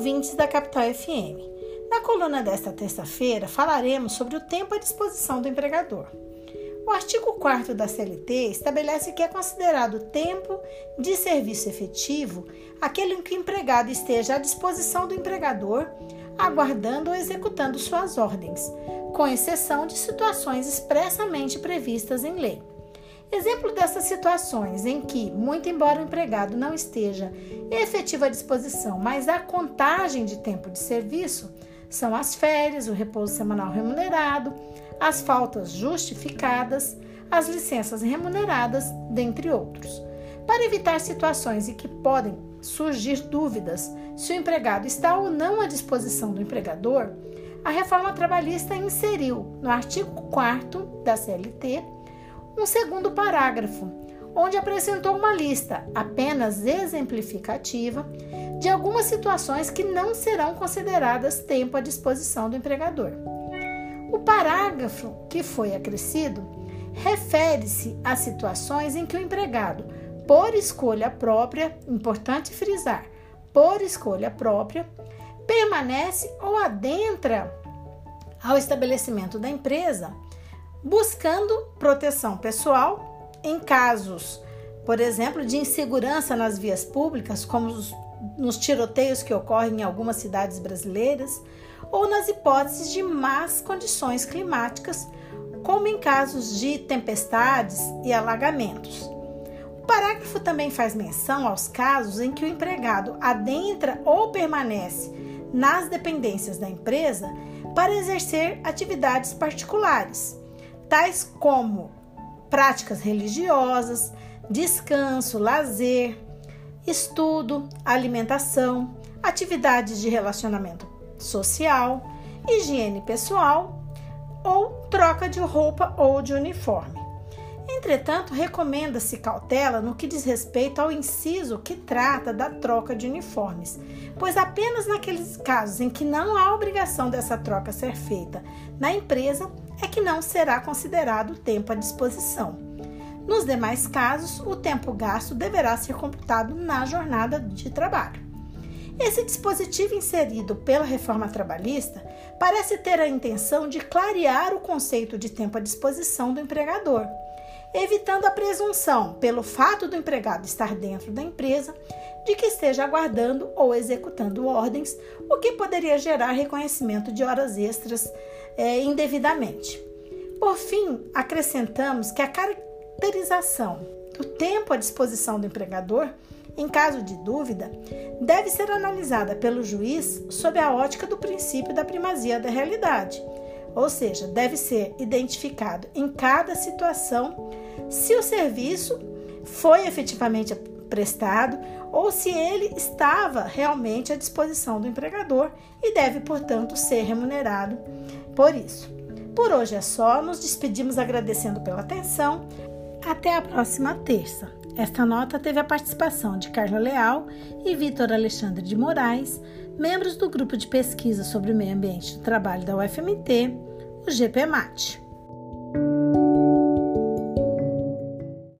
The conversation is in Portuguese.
ouvintes da Capital FM. Na coluna desta terça-feira, falaremos sobre o tempo à disposição do empregador. O artigo 4 da CLT estabelece que é considerado tempo de serviço efetivo aquele em que o empregado esteja à disposição do empregador, aguardando ou executando suas ordens, com exceção de situações expressamente previstas em lei. Exemplo dessas situações em que, muito embora o empregado não esteja efetiva à disposição, mas a contagem de tempo de serviço, são as férias, o repouso semanal remunerado, as faltas justificadas, as licenças remuneradas, dentre outros. Para evitar situações em que podem surgir dúvidas se o empregado está ou não à disposição do empregador, a reforma trabalhista inseriu no artigo 4 da CLT um segundo parágrafo, onde apresentou uma lista apenas exemplificativa de algumas situações que não serão consideradas tempo à disposição do empregador. O parágrafo que foi acrescido refere-se a situações em que o empregado, por escolha própria, importante frisar, por escolha própria, permanece ou adentra ao estabelecimento da empresa buscando proteção pessoal em casos, por exemplo, de insegurança nas vias públicas, como os, nos tiroteios que ocorrem em algumas cidades brasileiras, ou nas hipóteses de más condições climáticas, como em casos de tempestades e alagamentos. O parágrafo também faz menção aos casos em que o empregado adentra ou permanece nas dependências da empresa para exercer atividades particulares, tais como práticas religiosas, descanso, lazer, estudo, alimentação, atividades de relacionamento social, higiene pessoal ou troca de roupa ou de uniforme. Entretanto, recomenda-se cautela no que diz respeito ao inciso que trata da troca de uniformes, pois apenas naqueles casos em que não há obrigação dessa troca ser feita na empresa é que não será considerado tempo à disposição. Nos demais casos, o tempo gasto deverá ser computado na jornada de trabalho. Esse dispositivo inserido pela reforma trabalhista parece ter a intenção de clarear o conceito de tempo à disposição do empregador, evitando a presunção, pelo fato do empregado estar dentro da empresa, de que esteja aguardando ou executando ordens, o que poderia gerar reconhecimento de horas extras é, indevidamente. Por fim, acrescentamos que a caracterização do tempo à disposição do empregador, em caso de dúvida, deve ser analisada pelo juiz sob a ótica do princípio da primazia da realidade, ou seja, deve ser identificado em cada situação se o serviço foi efetivamente prestado ou se ele estava realmente à disposição do empregador e deve, portanto, ser remunerado por isso. Por hoje é só, nos despedimos agradecendo pela atenção. Até a próxima terça. Esta nota teve a participação de Carla Leal e Vitor Alexandre de Moraes, membros do grupo de pesquisa sobre o meio ambiente do trabalho da UFMT, o GPMAT.